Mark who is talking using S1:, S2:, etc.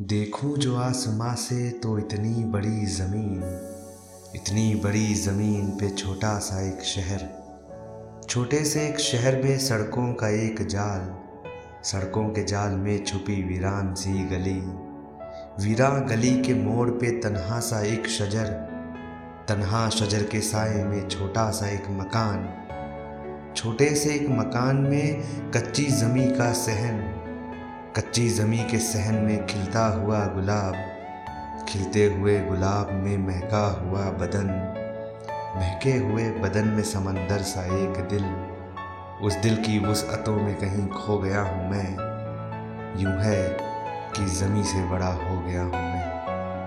S1: देखूँ जो आसमां से तो इतनी बड़ी ज़मीन, इतनी बड़ी ज़मीन पे छोटा सा एक शहर। छोटे से एक शहर में सड़कों का एक जाल, सड़कों के जाल में छुपी वीरान सी गली। वीरान गली के मोड़ पे तन्हा सा एक शजर, तन्हा शजर के साए में छोटा सा एक मकान। छोटे से एक मकान में कच्ची ज़मी का सहन कच्ची ज़मी के सहन में खिलता हुआ गुलाब, खिलते हुए गुलाब में महका हुआ बदन, महके हुए बदन में समंदर सा एक दिल। उस दिल की उस अतों में कहीं खो गया हूँ मैं, यूँ है कि ज़मी से बड़ा हो गया हूँ मैं।